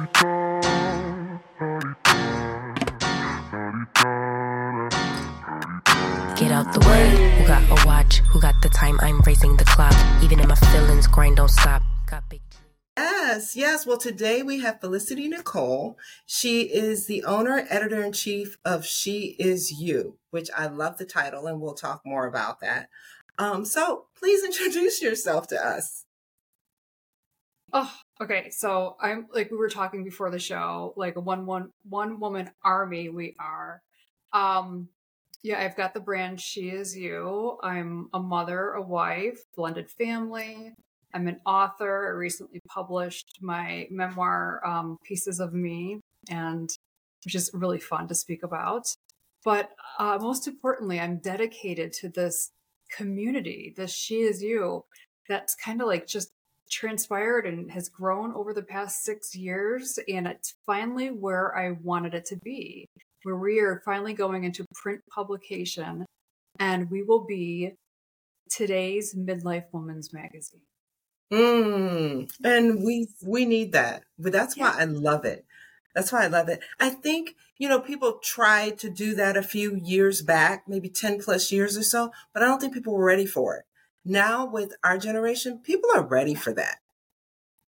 Get out the way. Who got a watch? Who got the time? I'm raising the clock. Even in my feelings, grind don't stop. Got big. Yes, yes. Well, today we have Felicity Nicole. She is the owner, editor in chief of She Is You, which I love the title, and we'll talk more about that. Um, so please introduce yourself to us. Oh, okay. So I'm like we were talking before the show, like a one one one woman army we are. Um yeah, I've got the brand She Is You. I'm a mother, a wife, blended family. I'm an author. I recently published my memoir, um, Pieces of Me, and which is really fun to speak about. But uh, most importantly, I'm dedicated to this community, this She Is You, that's kind of like just transpired and has grown over the past six years. And it's finally where I wanted it to be, where we are finally going into print publication and we will be today's Midlife Woman's Magazine. Mm, and we we need that. But that's why I love it. That's why I love it. I think, you know, people tried to do that a few years back, maybe 10 plus years or so, but I don't think people were ready for it. Now with our generation, people are ready for that.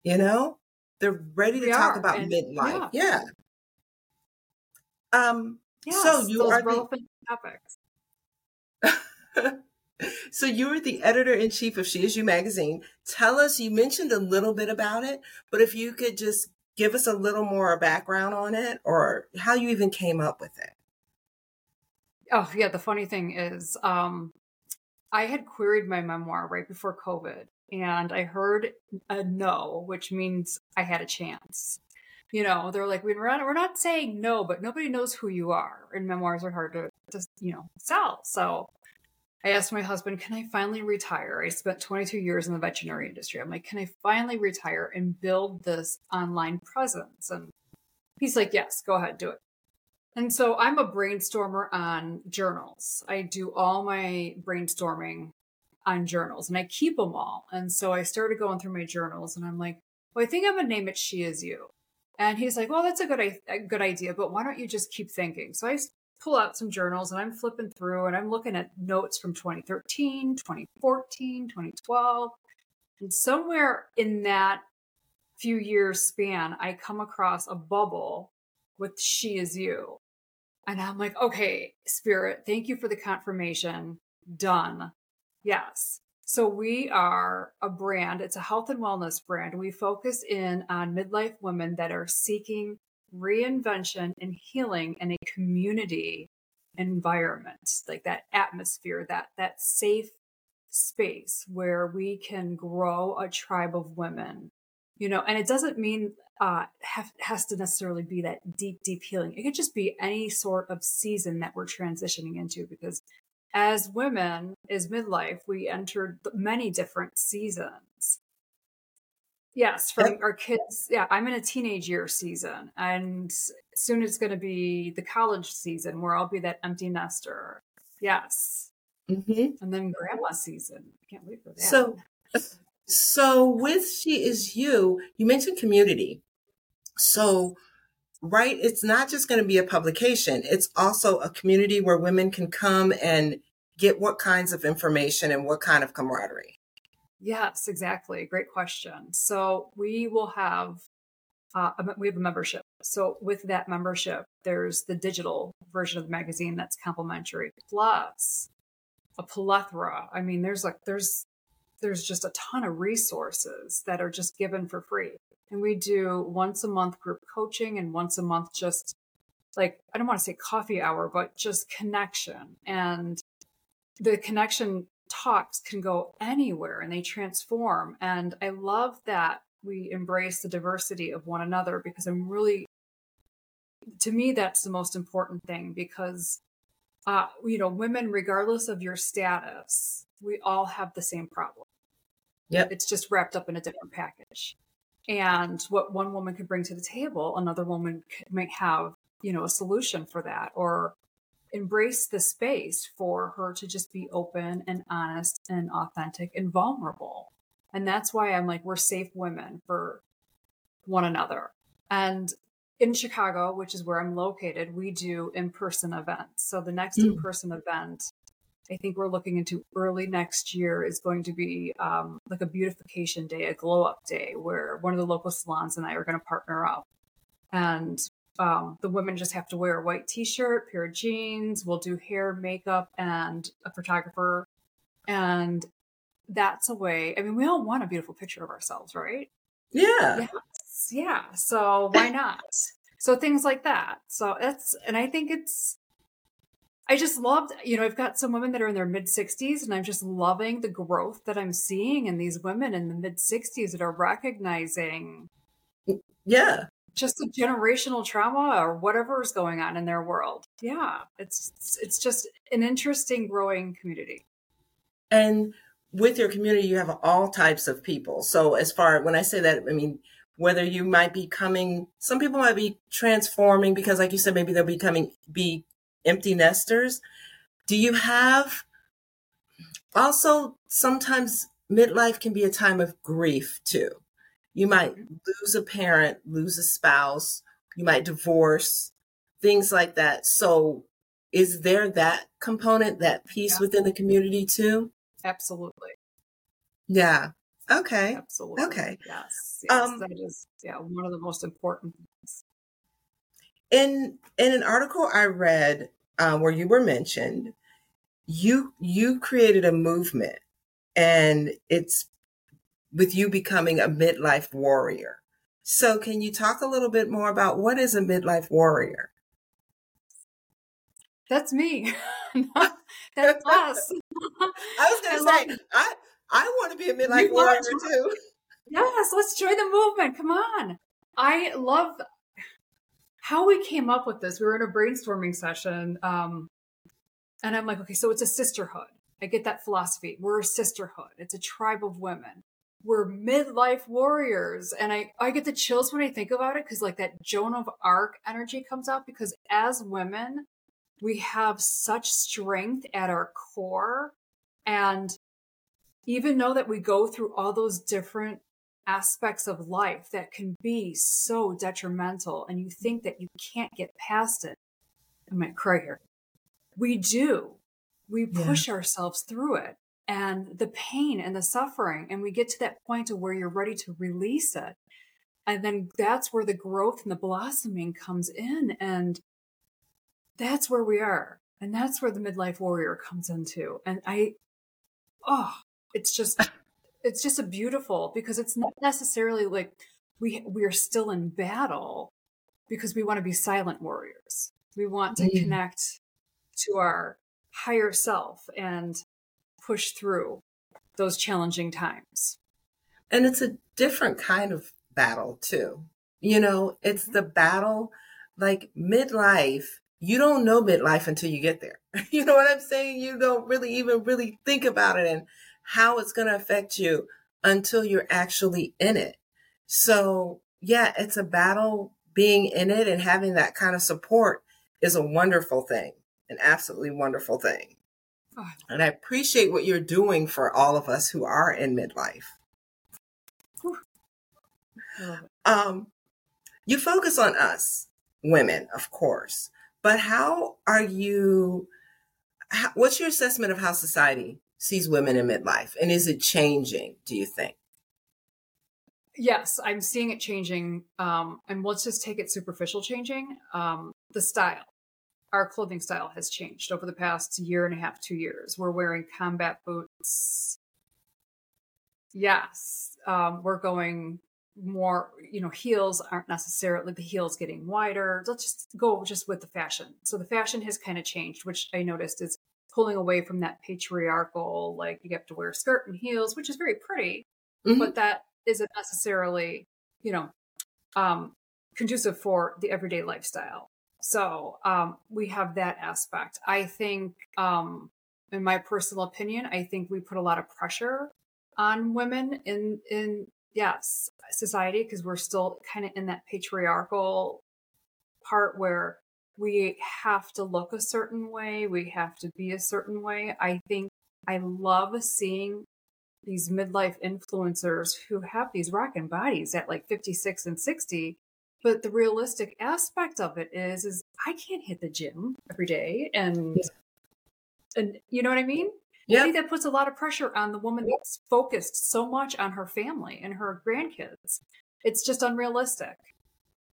You know? They're ready to We talk are, about and midlife. yeah. Yeah. Um Yes, so you are the topics. so you're the editor in chief of She Is You magazine. Tell us, you mentioned a little bit about it, but if you could just give us a little more background on it or how you even came up with it. Oh, yeah. The funny thing is, um, I had queried my memoir right before COVID, and I heard a no, which means I had a chance. You know, they're like, we're not, we're not saying no, but nobody knows who you are, and memoirs are hard to, to, you know, sell. So I asked my husband, can I finally retire? I spent 22 years in the veterinary industry. I'm like, can I finally retire and build this online presence? And he's like, yes, go ahead, do it. And so I'm a brainstormer on journals. I do all my brainstorming on journals and I keep them all. And so I started going through my journals and I'm like, well, I think I'm going to name it She Is You. And he's like, well, that's a good, a good idea, but why don't you just keep thinking? So I pull out some journals and I'm flipping through and I'm looking at notes from 2013, 2014, 2012. And somewhere in that few years span, I come across a bubble with She Is You. And I'm like, okay, Spirit, thank you for the confirmation. Done. Yes. So we are a brand, it's a health and wellness brand. We focus in on midlife women that are seeking reinvention and healing in a community environment, like that atmosphere, that that safe space where we can grow a tribe of women. You know, and it doesn't mean uh have, has to necessarily be that deep deep healing. It could just be any sort of season that we're transitioning into because as women as midlife we entered many different seasons yes from Yep. our kids yeah i'm in a teenage year season and soon it's going to be the college season where i'll be that empty nester yes Mhm. and then grandma season i can't wait for that So, so with She Is You, you mentioned community. So, right, it's not just going to be a publication, it's also a community where women can come and get what kinds of information and what kind of camaraderie. Yes, exactly. Great question. So we will have uh, we have a membership. So with that membership, there's the digital version of the magazine that's complimentary, plus a plethora. I mean, there's like there's there's just a ton of resources that are just given for free. And we do once a month group coaching and once a month just like I don't want to say coffee hour, but just connection. And the connection talks can go anywhere and they transform. And I love that we embrace the diversity of one another because I'm really, to me, that's the most important thing because, uh, you know, women, regardless of your status, we all have the same problem. Yep. It's just wrapped up in a different package. And what one woman could bring to the table, another woman might have, you know, a solution for that or embrace the space for her to just be open and honest and authentic and vulnerable. And that's why I'm like, we're safe women for one another. And in Chicago, which is where I'm located, we do in person events. So the next Mm. in person event, I think we're looking into early next year, is going to be um, like a beautification day, a glow up day, where one of the local salons and I are going to partner up. And um, the women just have to wear a white t shirt, pair of jeans. We'll do hair, makeup, and a photographer. And that's a way, I mean, we all want a beautiful picture of ourselves, right? Yeah. Yes. Yeah. So why not? So things like that. So it's, and I think it's, I just loved, you know, I've got some women that are in their mid 60s, and I'm just loving the growth that I'm seeing in these women in the mid 60s that are recognizing Yeah. just the generational trauma or whatever is going on in their world. Yeah. It's, it's just an interesting growing community. And with your community, you have all types of people. So as far when I say that, I mean whether you might be coming, some people might be transforming because, like you said, maybe they'll be coming be empty nesters. Do you have also sometimes midlife can be a time of grief too. You might lose a parent, lose a spouse, you might divorce, things like that. So is there that component, that piece Yeah. within the community too? Absolutely. Yeah. Okay. Absolutely. Okay. Yes. Yes. Um, that is, yeah, one of the most important. In in an article I read uh, where you were mentioned, you you created a movement, and it's with you becoming a midlife warrior. So, can you talk a little bit more about what is a midlife warrior? That's me. That's us. I was going to say, I I want to be a midlife warrior to? too. Yes, let's join the movement. Come on. I love how we came up with this. We were in a brainstorming session. Um, and I'm like, okay, so it's a sisterhood. I get that philosophy. We're a sisterhood. It's a tribe of women. We're midlife warriors. And I, I get the chills when I think about it because like that Joan of Arc energy comes out because as women, we have such strength at our core. And even know that we go through all those different aspects of life that can be so detrimental and you think that you can't get past it. I might cry here. We do. We Yeah. push ourselves through it and the pain and the suffering. And we get to that point of where you're ready to release it. And then that's where the growth and the blossoming comes in. And that's where we are. And that's where the midlife warrior comes into. And I, oh, it's just it's just a beautiful because it's not necessarily like we we are still in battle because we want to be silent warriors. We want to Mm. connect to our higher self and push through those challenging times. And it's a different kind of battle too. You know, it's the battle like midlife. You don't know midlife until you get there. You know what I'm saying? You don't really even really think about it and how it's going to affect you until you're actually in it. So, yeah, it's a battle being in it and having that kind of support is a wonderful thing, an absolutely wonderful thing. Oh. And I appreciate what you're doing for all of us who are in midlife. I love it. Um, you focus on us, women, of course, but how are you? How, what's your assessment of how society sees women in midlife, and is it changing? Do you think? Yes, I'm seeing it changing. Um, and let's just take it superficial changing. Um, the style, our clothing style has changed over the past year and a half, two years. We're wearing combat boots. Yes, um, we're going more, you know, heels aren't necessarily the heels getting wider. Let's just go just with the fashion. So the fashion has kind of changed, which I noticed is pulling away from that patriarchal, like you have to wear a skirt and heels, which is very pretty Mhm. but that isn't necessarily, you know, um, conducive for the everyday lifestyle. So um, we have that aspect. I think, um, in my personal opinion, I think we put a lot of pressure on women in in yes society because we're still kind of in that patriarchal part where we have to look a certain way, we have to be a certain way. I think I love seeing these midlife influencers who have these rockin' bodies at like 56 and 60 But the realistic aspect of it is, is I can't hit the gym every day, and and you know what I mean. Yeah. I think that puts a lot of pressure on the woman that's focused so much on her family and her grandkids. It's just unrealistic.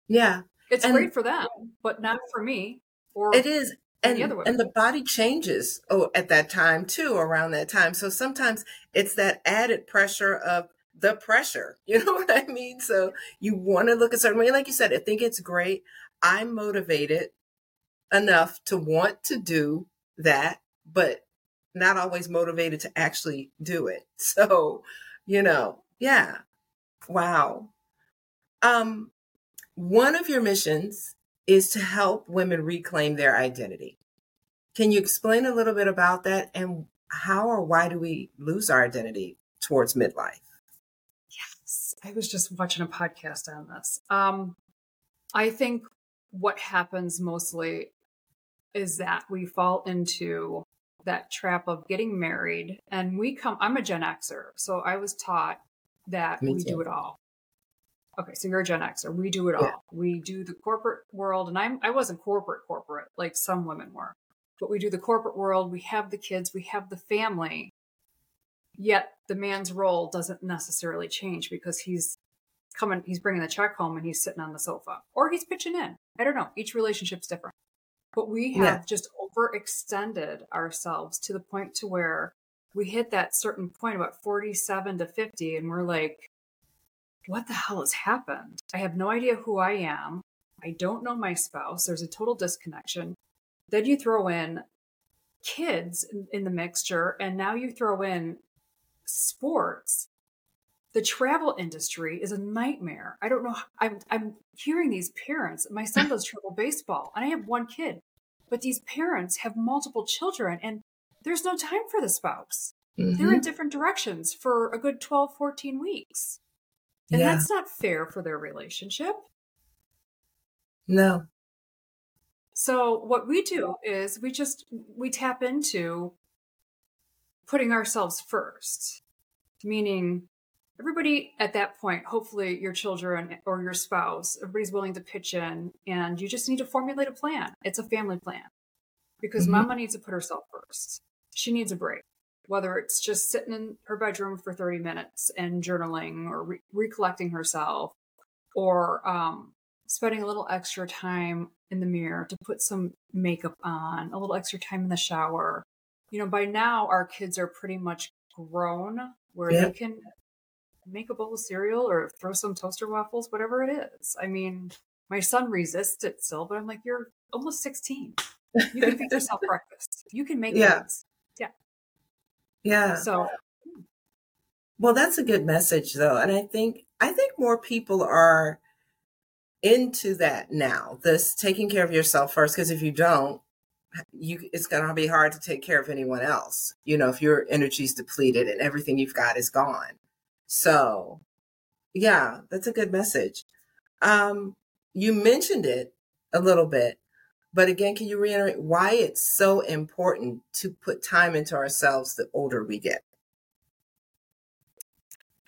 Yeah. It's and great for them, but not for me. Or it is. And, the and the body changes oh, at that time too, around that time. So sometimes it's that added pressure of the pressure. You know what I mean? So you want to look a certain way. Like you said, I think it's great. I'm motivated enough to want to do that, but not always motivated to actually do it. So, you know, yeah. Wow. Um, one of your missions is to help women reclaim their identity. Can you explain a little bit about that and how or why do we lose our identity towards midlife? Yes, I was just watching a podcast on this. Um, I think what happens mostly is that we fall into that trap of getting married and we come i'm a gen xer so i was taught that Me we too. do it all okay so you're a gen xer. We do it yeah. all. We do the corporate world and i'm i wasn't corporate corporate like some women were. But we do the corporate world. We have the kids. We have the family. Yet the man's role doesn't necessarily change because he's coming he's bringing the check home and he's sitting on the sofa. Or he's pitching in. I don't know. Each relationship's different. But we have yeah. just overextended ourselves to the point to where we hit that certain point about 47 to 50 and we're like what the hell has happened i have no idea who i am i don't know my spouse there's a total disconnection then you throw in kids in, in the mixture and now you throw in sports the travel industry is a nightmare. I don't know. I'm I'm hearing these parents. My son does travel baseball, and I have one kid. But these parents have multiple children and there's no time for the spouse. Mm-hmm. They're in different directions for a good 12, 14 weeks. And yeah. that's not fair for their relationship. No. So what we do is we just we tap into putting ourselves first. Meaning everybody at that point, hopefully your children or your spouse, everybody's willing to pitch in and you just need to formulate a plan. It's a family plan because mm-hmm. mama needs to put herself first. She needs a break, whether it's just sitting in her bedroom for 30 minutes and journaling or re- recollecting herself or um, spending a little extra time in the mirror to put some makeup on, a little extra time in the shower. You know, by now our kids are pretty much grown where yeah. they can make a bowl of cereal or throw some toaster waffles, whatever it is. I mean, my son resists it still, but I'm like, you're almost 16. You can make yourself breakfast. You can make yeah. Things. Yeah. So well, that's a good message though. And I think I think more people are into that now. This taking care of yourself first because if you don't, you it's going to be hard to take care of anyone else. You know, if your energy's depleted and everything you've got is gone. So, yeah, that's a good message. Um, you mentioned it a little bit, but again, can you reiterate why it's so important to put time into ourselves the older we get?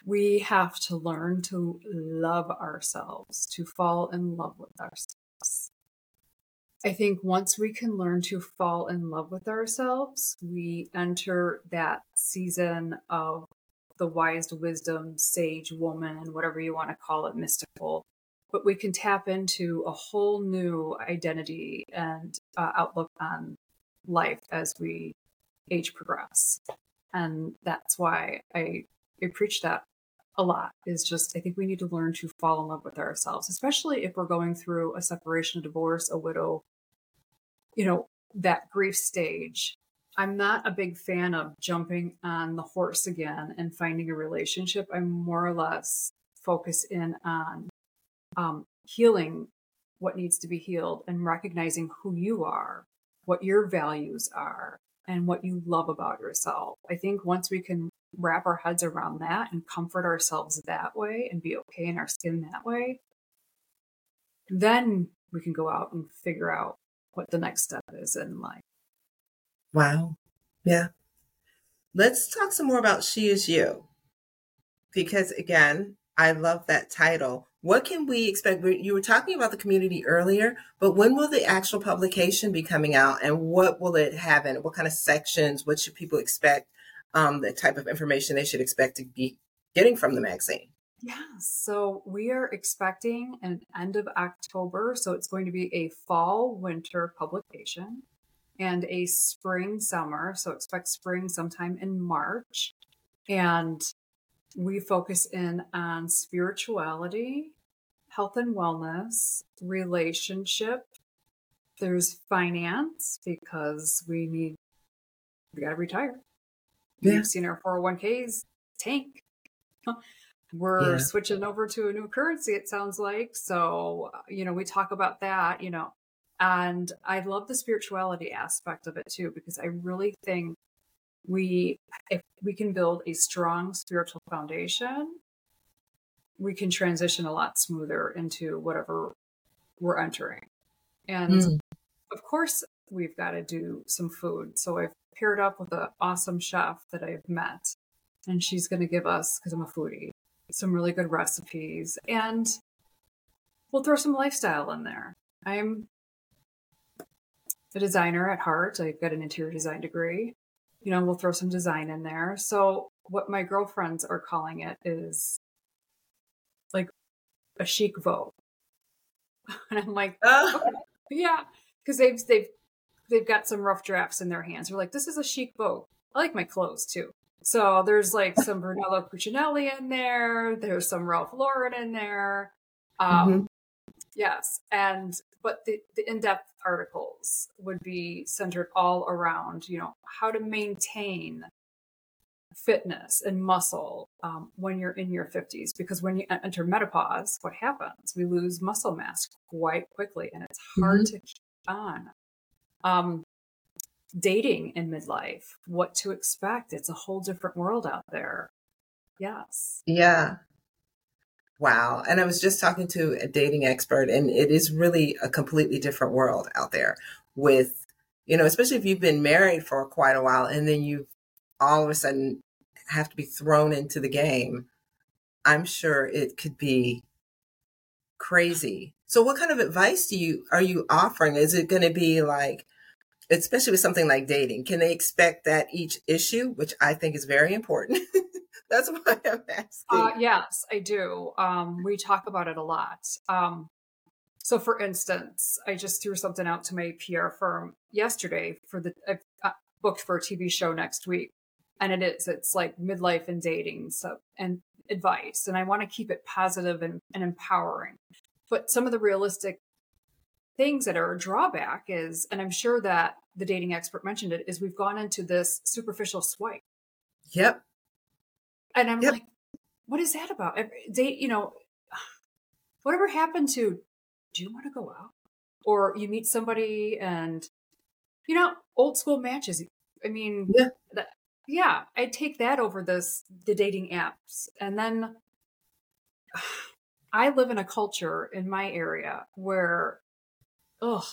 We have to learn to love ourselves, to fall in love with ourselves. I think once we can learn to fall in love with ourselves, we enter that season of the wise wisdom, sage woman, and whatever you want to call it, mystical. But we can tap into a whole new identity and uh, outlook on life as we age progress. And that's why I, I preach that a lot is just I think we need to learn to fall in love with ourselves, especially if we're going through a separation, a divorce, a widow, you know, that grief stage I'm not a big fan of jumping on the horse again and finding a relationship. I'm more or less focus in on um, healing what needs to be healed and recognizing who you are, what your values are, and what you love about yourself. I think once we can wrap our heads around that and comfort ourselves that way and be okay in our skin that way, then we can go out and figure out what the next step is in life. Wow. Yeah. Let's talk some more about She Is You. Because again, I love that title. What can we expect? You were talking about the community earlier, but when will the actual publication be coming out and what will it have in it? What kind of sections? What should people expect? Um, the type of information they should expect to be getting from the magazine? Yeah, so we are expecting an end of October. So it's going to be a fall winter publication and a spring summer. So expect spring sometime in March. And we focus in on spirituality, health and wellness, relationship. There's finance because we need, we got to retire. Yeah. We've seen our 401ks tank. We're yeah. switching over to a new currency, it sounds like. So, uh, you know, we talk about that, you know, and I love the spirituality aspect of it too, because I really think we if we can build a strong spiritual foundation we can transition a lot smoother into whatever we're entering. And mm. of course we've got to do some food. So i've paired up with an awesome chef that i've met and she's going to give us because i'm a foodie some really good recipes and we'll throw some lifestyle in there. I'm a designer at heart. I've got an interior design degree you know, we'll throw some design in there. So what my girlfriends are calling it is like a chic Vogue. And I'm like, oh. okay, yeah, because they've they've they've got some rough drafts in their hands. We're like, this is a chic Vogue. I like my clothes too. So there's like some Brunello Cucinelli in there. There's some Ralph Lauren in there. Um, mm-hmm. Yes, and but the, the in-depth articles would be centered all around, you know, how to maintain fitness and muscle um, when you're in your 50s because when you enter menopause what happens? We lose muscle mass quite quickly and it's hard mm-hmm. to keep on. Um, dating in midlife what to expect? It's a whole different world out there. Yes. Yeah Wow. And I was just talking to a dating expert, and it is really a completely different world out there with, you know, especially if you've been married for quite a while and then you all of a sudden have to be thrown into the game. I'm sure it could be crazy. So what kind of advice do you are you offering? Is it going to be like especially with something like dating, can they expect that each issue, which I think is very important, That's why I'm asking. Uh, yes, I do. Um, we talk about it a lot. Um, so, for instance, I just threw something out to my PR firm yesterday for the I uh, booked for a TV show next week, and it is it's like midlife and dating so and advice, and I want to keep it positive and, and empowering. But some of the realistic things that are a drawback is, and I'm sure that the dating expert mentioned it, is we've gone into this superficial swipe. Yep. And I'm yep. like, what is that about? They, you know, whatever happened to, do you want to go out? Or you meet somebody and, you know, old school matches. I mean, yeah, that, yeah I take that over this, the dating apps. And then I live in a culture in my area where, ugh,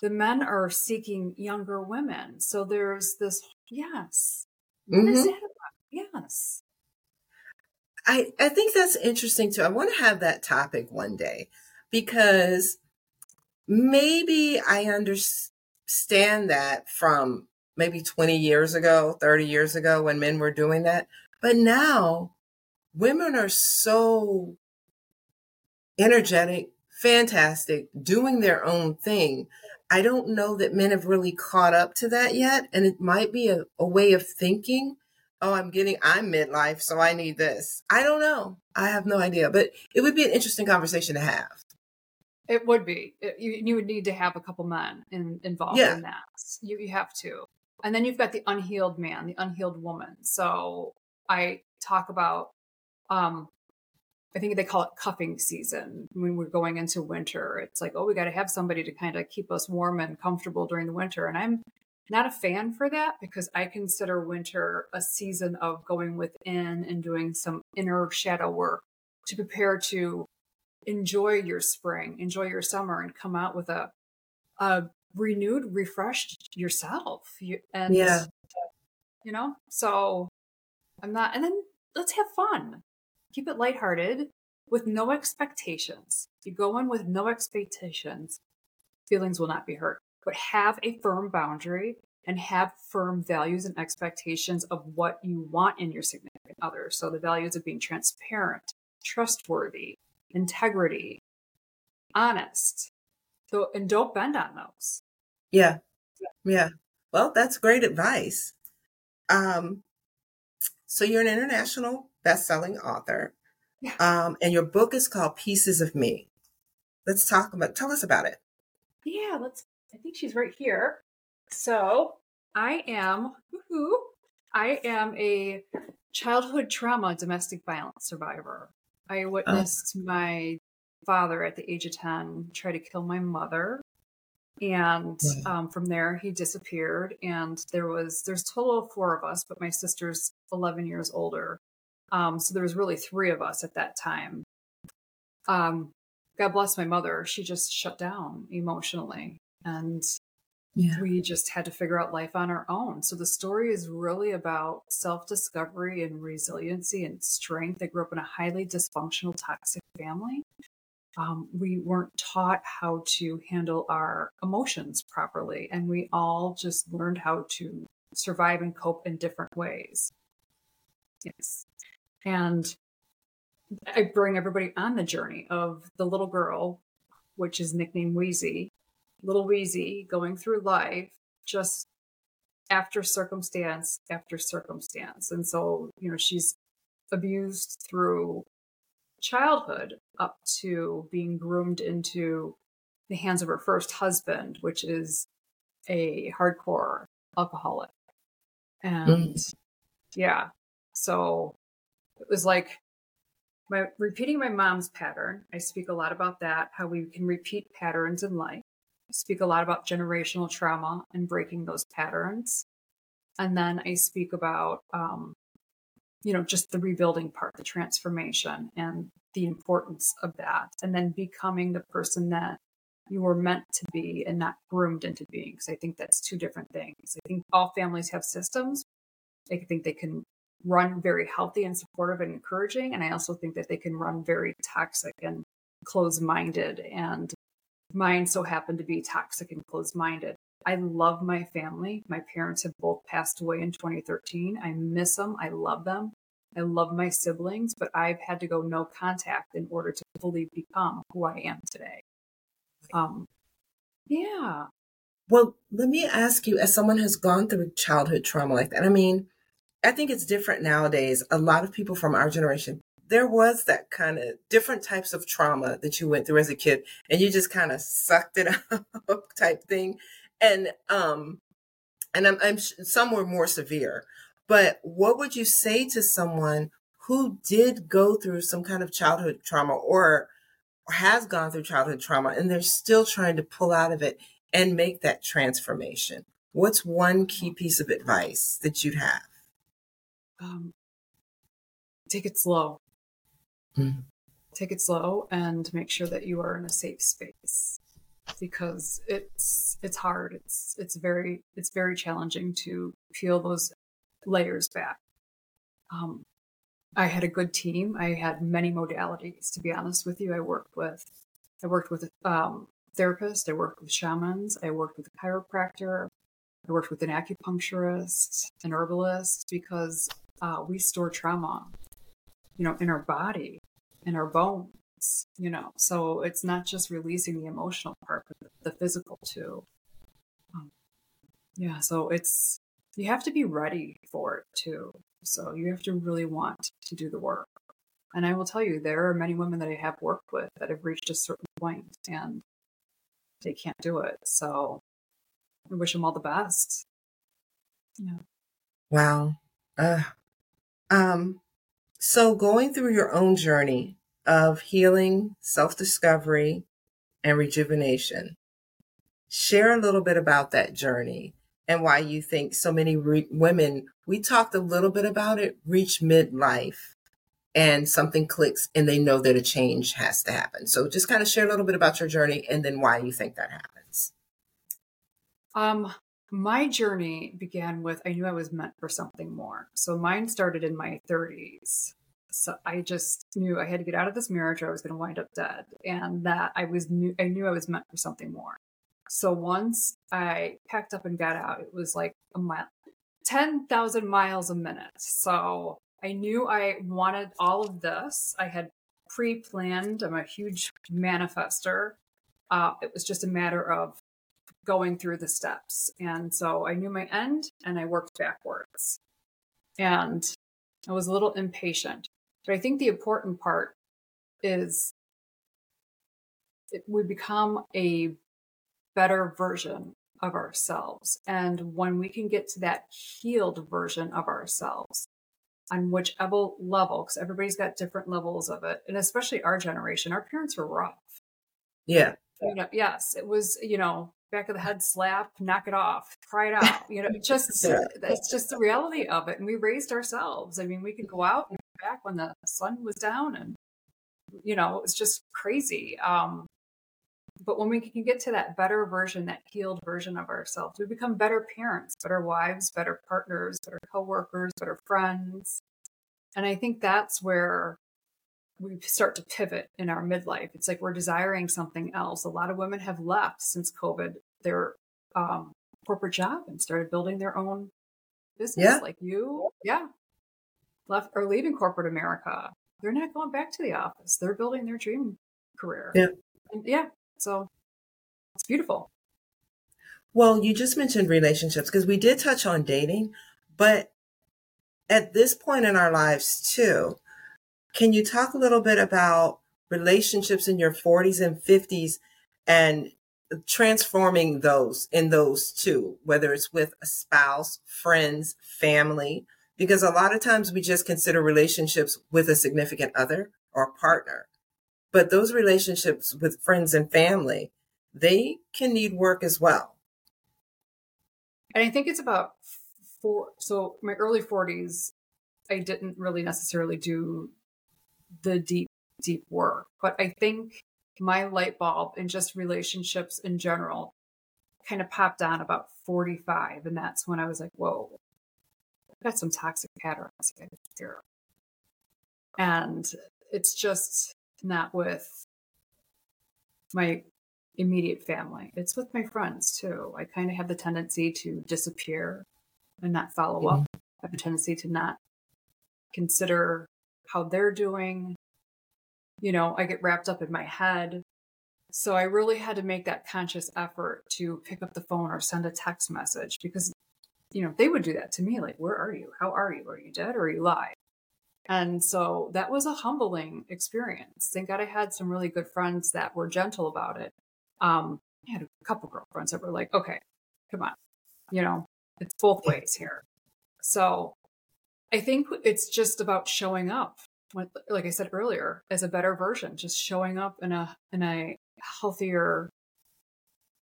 the men are seeking younger women. So there's this, yes. Mm-hmm. What is that about? Yes. I, I think that's interesting too. I want to have that topic one day because maybe I understand that from maybe 20 years ago, 30 years ago when men were doing that. But now women are so energetic, fantastic, doing their own thing. I don't know that men have really caught up to that yet. And it might be a, a way of thinking oh, I'm getting, I'm midlife, so I need this. I don't know. I have no idea, but it would be an interesting conversation to have. It would be. It, you, you would need to have a couple men in, involved yeah. in that. You, you have to. And then you've got the unhealed man, the unhealed woman. So I talk about, um, I think they call it cuffing season when we're going into winter. It's like, oh, we got to have somebody to kind of keep us warm and comfortable during the winter. And I'm not a fan for that because I consider winter a season of going within and doing some inner shadow work to prepare to enjoy your spring, enjoy your summer, and come out with a, a renewed, refreshed yourself. You, and yeah, you know, so I'm not. And then let's have fun. Keep it lighthearted. with no expectations. You go in with no expectations, feelings will not be hurt. But have a firm boundary and have firm values and expectations of what you want in your significant other. So the values of being transparent, trustworthy, integrity, honest. So and don't bend on those. Yeah. Yeah. Well, that's great advice. Um so you're an international best-selling author. Yeah. Um and your book is called Pieces of Me. Let's talk about tell us about it. Yeah, let's I think she's right here. So I am, I am a childhood trauma domestic violence survivor. I witnessed oh. my father at the age of 10 try to kill my mother. And um, from there, he disappeared. And there was, there's total of four of us, but my sister's 11 years older. Um, so there was really three of us at that time. Um, God bless my mother. She just shut down emotionally. And yeah. we just had to figure out life on our own. So the story is really about self discovery and resiliency and strength. I grew up in a highly dysfunctional, toxic family. Um, we weren't taught how to handle our emotions properly, and we all just learned how to survive and cope in different ways. Yes. And I bring everybody on the journey of the little girl, which is nicknamed Wheezy, little Wheezy going through life just after circumstance after circumstance. And so, you know, she's abused through childhood up to being groomed into the hands of her first husband, which is a hardcore alcoholic. And mm. yeah, so it was like my repeating my mom's pattern. I speak a lot about that, how we can repeat patterns in life speak a lot about generational trauma and breaking those patterns. And then I speak about, um, you know, just the rebuilding part, the transformation and the importance of that. And then becoming the person that you were meant to be and not groomed into being. Because I think that's two different things. I think all families have systems. I think they can run very healthy and supportive and encouraging. And I also think that they can run very toxic and closed minded and Mine so happened to be toxic and closed minded. I love my family. My parents have both passed away in 2013. I miss them. I love them. I love my siblings, but I've had to go no contact in order to fully become who I am today. Um, yeah. Well, let me ask you, as someone who's gone through childhood trauma like that, I mean, I think it's different nowadays. A lot of people from our generation there was that kind of different types of trauma that you went through as a kid and you just kind of sucked it up type thing. And um and I'm, I'm some were more severe. But what would you say to someone who did go through some kind of childhood trauma or has gone through childhood trauma and they're still trying to pull out of it and make that transformation? What's one key piece of advice that you'd have? Um, take it slow Mm. Take it slow and make sure that you are in a safe space because it's it's hard. It's it's very it's very challenging to peel those layers back. Um, I had a good team. I had many modalities. To be honest with you, I worked with I worked with um, therapists. I worked with shamans. I worked with a chiropractor. I worked with an acupuncturist, an herbalist, because uh, we store trauma you know, in our body, in our bones, you know. So it's not just releasing the emotional part, but the physical too. Um, yeah, so it's, you have to be ready for it too. So you have to really want to do the work. And I will tell you, there are many women that I have worked with that have reached a certain point and they can't do it. So I wish them all the best. Yeah. Wow. Uh, um, so, going through your own journey of healing, self discovery, and rejuvenation, share a little bit about that journey and why you think so many re- women, we talked a little bit about it, reach midlife and something clicks and they know that a change has to happen. So, just kind of share a little bit about your journey and then why you think that happens. Um, my journey began with I knew I was meant for something more. So mine started in my 30s. so I just knew I had to get out of this marriage or I was going to wind up dead, and that I was new. I knew I was meant for something more. So once I packed up and got out, it was like a mile, ten thousand miles a minute. So I knew I wanted all of this. I had pre-planned. I'm a huge manifester. Uh, it was just a matter of going through the steps, and so I knew my end, and I worked backwards. And I was a little impatient. But I think the important part is we become a better version of ourselves. And when we can get to that healed version of ourselves, on whichever level, because everybody's got different levels of it, and especially our generation, our parents were rough. Yeah. You know, yes, it was, you know, back of the head slap, knock it off, cry it out. You know, just yeah. it's just the reality of it. And we raised ourselves. I mean, we could go out and back when the sun was down and you know, it was just crazy. Um, but when we can get to that better version, that healed version of ourselves, we become better parents, better wives, better partners, better coworkers, better friends. And I think that's where we start to pivot in our midlife. It's like we're desiring something else. A lot of women have left since COVID their um, corporate job and started building their own business, yeah. like you. Yeah, left or leaving corporate America. They're not going back to the office. They're building their dream career. Yeah, and yeah. So it's beautiful. Well, you just mentioned relationships because we did touch on dating, but at this point in our lives too, can you talk a little bit about relationships in your 40s and 50s and transforming those in those two, whether it's with a spouse, friends, family? Because a lot of times we just consider relationships with a significant other or partner. But those relationships with friends and family, they can need work as well. And I think it's about four. So my early 40s, I didn't really necessarily do the deep, deep work. But I think my light bulb and just relationships in general kind of popped on about 45. And that's when I was like, whoa, I've got some toxic patterns here. And it's just not with my immediate family. It's with my friends too. I kind of have the tendency to disappear and not follow mm-hmm. up. I have a tendency to not consider how they're doing. You know, I get wrapped up in my head. So I really had to make that conscious effort to pick up the phone or send a text message because, you know, they would do that to me. Like, where are you? How are you? Are you dead or are you alive? And so that was a humbling experience. Thank God I had some really good friends that were gentle about it. Um, I had a couple girlfriends that were like, okay, come on, you know, it's both ways here. So I think it's just about showing up. Like I said earlier, as a better version, just showing up in a in a healthier,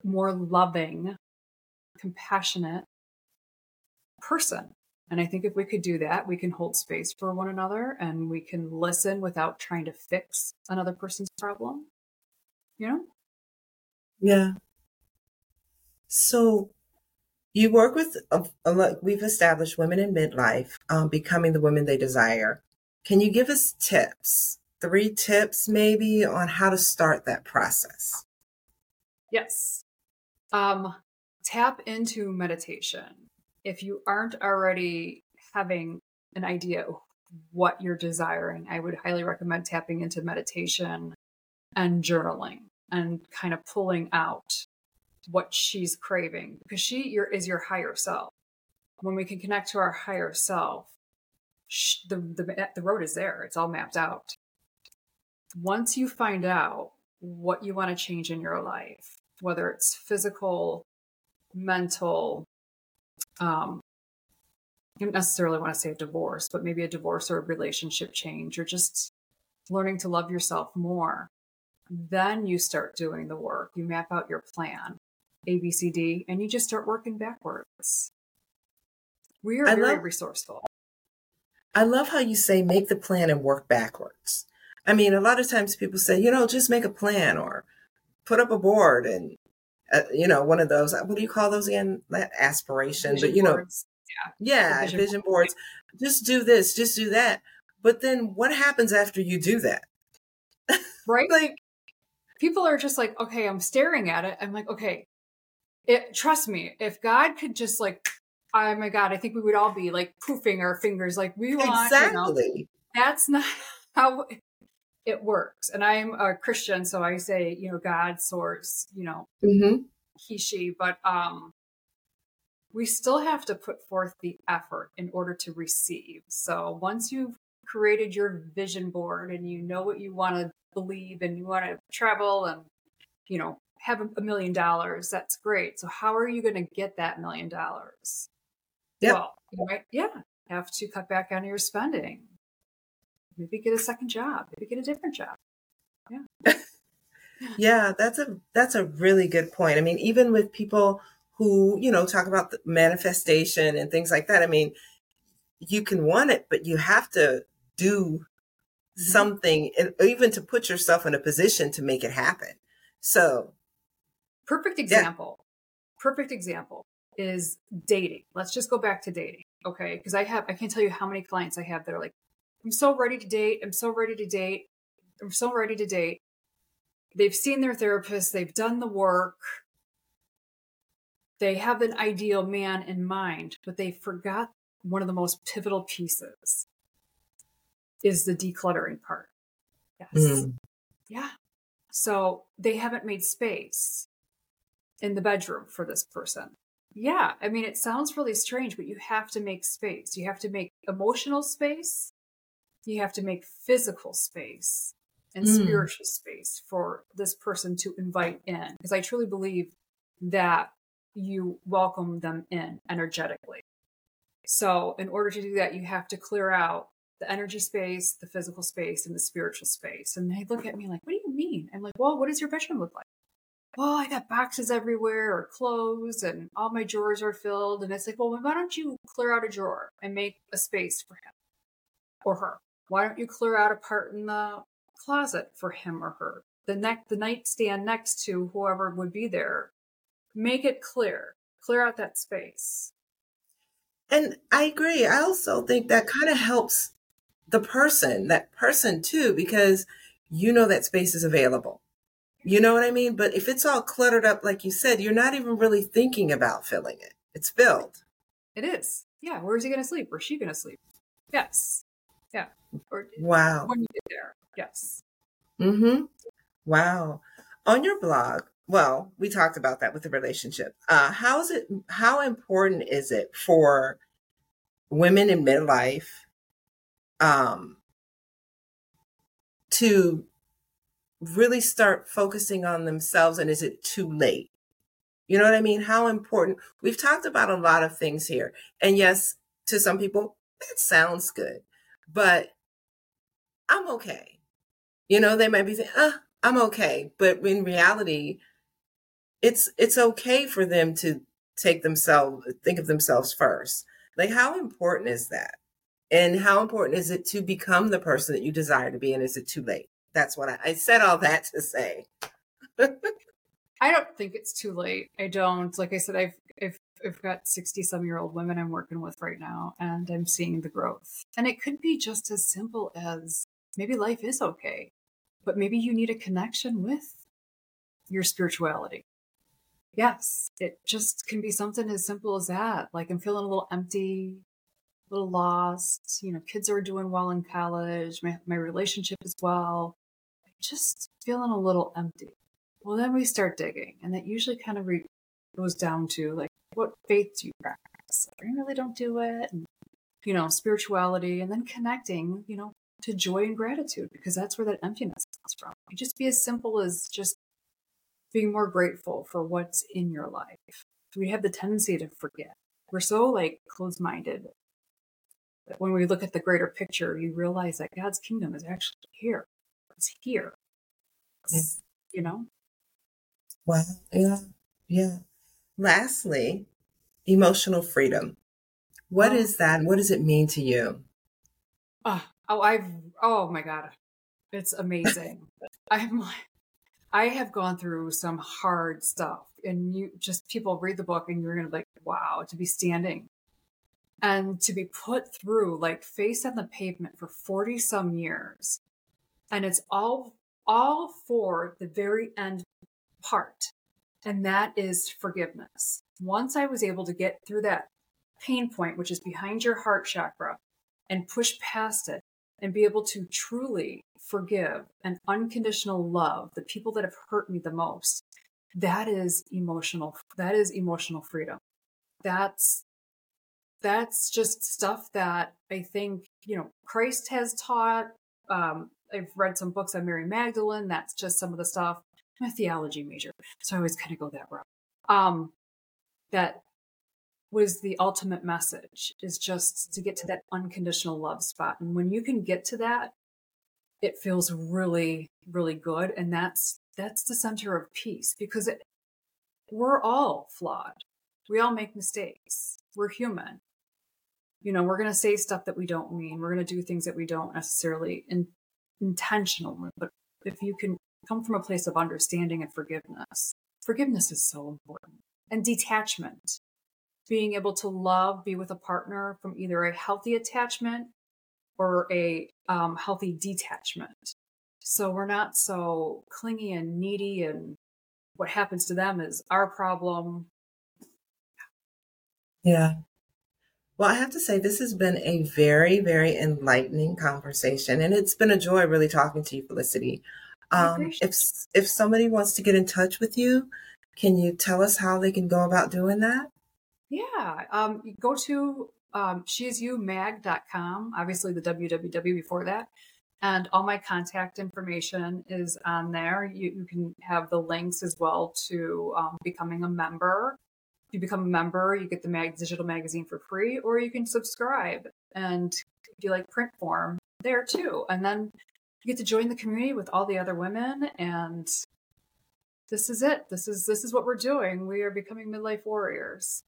more loving, compassionate person. And I think if we could do that, we can hold space for one another and we can listen without trying to fix another person's problem. You know? Yeah. So you work with, a, we've established women in midlife um, becoming the women they desire. Can you give us tips, three tips maybe, on how to start that process? Yes. Um, tap into meditation. If you aren't already having an idea of what you're desiring, I would highly recommend tapping into meditation and journaling and kind of pulling out what she's craving because she your, is your higher self. When we can connect to our higher self, the, the, the road is there. It's all mapped out. Once you find out what you want to change in your life, whether it's physical, mental, um, you don't necessarily want to say a divorce, but maybe a divorce or a relationship change, or just learning to love yourself more. Then you start doing the work. You map out your plan. A, B, C, D, and you just start working backwards. We are I very love, resourceful. I love how you say make the plan and work backwards. I mean, a lot of times people say, you know, just make a plan or put up a board and, uh, you know, one of those, what do you call those again? Aspirations, but you know, yeah, yeah, vision, vision boards. boards. Just do this, just do that. But then what happens after you do that? Right? like, People are just like, okay, I'm staring at it. I'm like, okay, it, trust me, if God could just like, oh my God, I think we would all be like poofing our fingers like we want. exactly. You know, that's not how it works. And I'm a Christian, so I say, you know, God, source, you know, hmm he, she, but um, we still have to put forth the effort in order to receive. So once you've created your vision board and you know what you want to believe and you want to travel and, you know, have a million dollars, that's great. So how are you going to get that million dollars? Well, you might, yeah, have to cut back on your spending. Maybe get a second job. Maybe get a different job. Yeah, yeah, that's a that's a really good point. I mean, even with people who, you know, talk about the manifestation and things like that, I mean, you can want it, but you have to do Mhm. something and even to put yourself in a position to make it happen. So, Perfect example. Perfect example is dating. Let's just go back to dating. Okay. Because I have, I can't tell you how many clients I have that are like, I'm so ready to date. I'm so ready to date. I'm so ready to date. They've seen their therapist. They've done the work. They have an ideal man in mind, but they forgot one of the most pivotal pieces is the decluttering part. Yes. mm, Yeah. So they haven't made space in the bedroom for this person. Yeah. I mean, it sounds really strange, but you have to make space. You have to make emotional space. You have to make physical space and Mm. spiritual space for this person to invite in. Because I truly believe that you welcome them in energetically. So, in order to do that, you have to clear out the energy space, the physical space, and the spiritual space. And they look at me like, What do you mean? I'm like, Well, what does your bedroom look like? Well, I got boxes everywhere or clothes, and all my drawers are filled. And it's like, Well, why don't you clear out a drawer and make a space for him or her? Why don't you clear out a part in the closet for him or her? The neck, the nightstand next to whoever would be there. Make it clear. Clear out that space. and I agree. I also think that kind of helps the person, that person too, because you know that space is available. You know what I mean? But if it's all cluttered up, like you said, you're not even really thinking about filling it. It's filled. It is. Yeah. Where's he going to sleep? Where's she going to sleep? Yes. Yeah. Or Wow. when you get there. Yes. Mm-hmm. Wow. On your blog, well, we talked about that with the relationship. Uh, how is it? How important is it for women in midlife um, to really start focusing on themselves? And is it too late? You know what I mean? How important? We've talked about a lot of things here, and yes, to some people that sounds good, but I'm okay. You know, they might be saying, uh, I'm okay. But in reality, it's it's okay for them to take themselves think of themselves first. Like how important is that? And how important is it to become the person that you desire to be? And is it too late? That's what I, I said all that to say. I don't think it's too late. I don't. Like I said, I've I've, I've got sixty some year old women I'm working with right now, and I'm seeing the growth. And it could be just as simple as maybe life is okay, but maybe you need a connection with your spirituality. Yes, it just can be something as simple as that. Like I'm feeling a little empty, a little lost. You know, kids are doing well in college. My my relationship as well. Just feeling a little empty. Well, then we start digging, and that usually kind of re- goes down to like, what faith do you practice? I really don't do it, and you know, spirituality, and then connecting, you know, to joy and gratitude because that's where that emptiness comes from. It just be as simple as just being more grateful for what's in your life. We have the tendency to forget. We're so like closed minded that when we look at the greater picture, you realize that God's kingdom is actually here. It's here. It's, you know, Wow. Yeah. Yeah. Lastly, emotional freedom. What Oh. is that? What does it mean to you? Ah, oh, I've oh my god, it's amazing. I'm like, I have gone through some hard stuff, and you just people read the book, and you're gonna be like, wow, to be standing and to be put through like face on the pavement for 40 some years and it's all all for the very end part and that is forgiveness once i was able to get through that pain point which is behind your heart chakra and push past it and be able to truly forgive and unconditional love the people that have hurt me the most that is emotional that is emotional freedom that's that's just stuff that I think, you know, Christ has taught. Um, I've read some books on Mary Magdalene. That's just some of the stuff. I'm a theology major, so I always kind of go that route. Um, that was the ultimate message is just to get to that unconditional love spot. And when you can get to that, it feels really, really good. And that's, that's the center of peace because it, we're all flawed. We all make mistakes. We're human you know we're going to say stuff that we don't mean we're going to do things that we don't necessarily in, intentional but if you can come from a place of understanding and forgiveness forgiveness is so important. And detachment being able to love be with a partner from either a healthy attachment or a um, healthy detachment. So we're not so clingy and needy and what happens to them is our problem. Yeah well, I have to say, this has been a very, very enlightening conversation, and it's been a joy really talking to you, Felicity. Um, if if somebody wants to get in touch with you, can you tell us how they can go about doing that? Yeah, um, you go to um, sheisyoumag.com, obviously the www before that, and all my contact information is on there. You, you can have the links as well to um, becoming a member you become a member, you get the mag- digital magazine for free, or you can subscribe and if you like print form there too. And then you get to join the community with all the other women and this is it. This is this is what we're doing. We are becoming midlife warriors.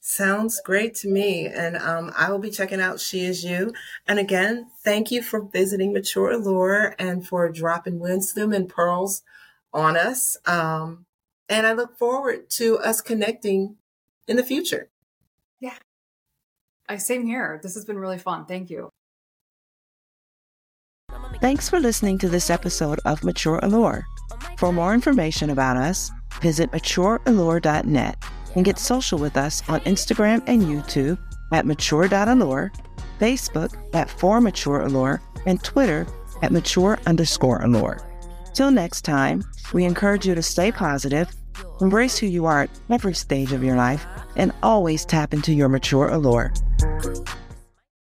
Sounds great to me. And um, I will be checking out She Is You. And again, thank you for visiting Mature Allure and for dropping wisdom and pearls on us. Um, and I look forward to us connecting in the future. Yeah. I same here. This has been really fun. Thank you. Thanks for listening to this episode of Mature Allure. For more information about us, visit matureallure.net and get social with us on Instagram and YouTube at mature.allure, Facebook at for mature allure, and Twitter at mature underscore allure. Till next time, we encourage you to stay positive, embrace who you are at every stage of your life, and always tap into your mature allure.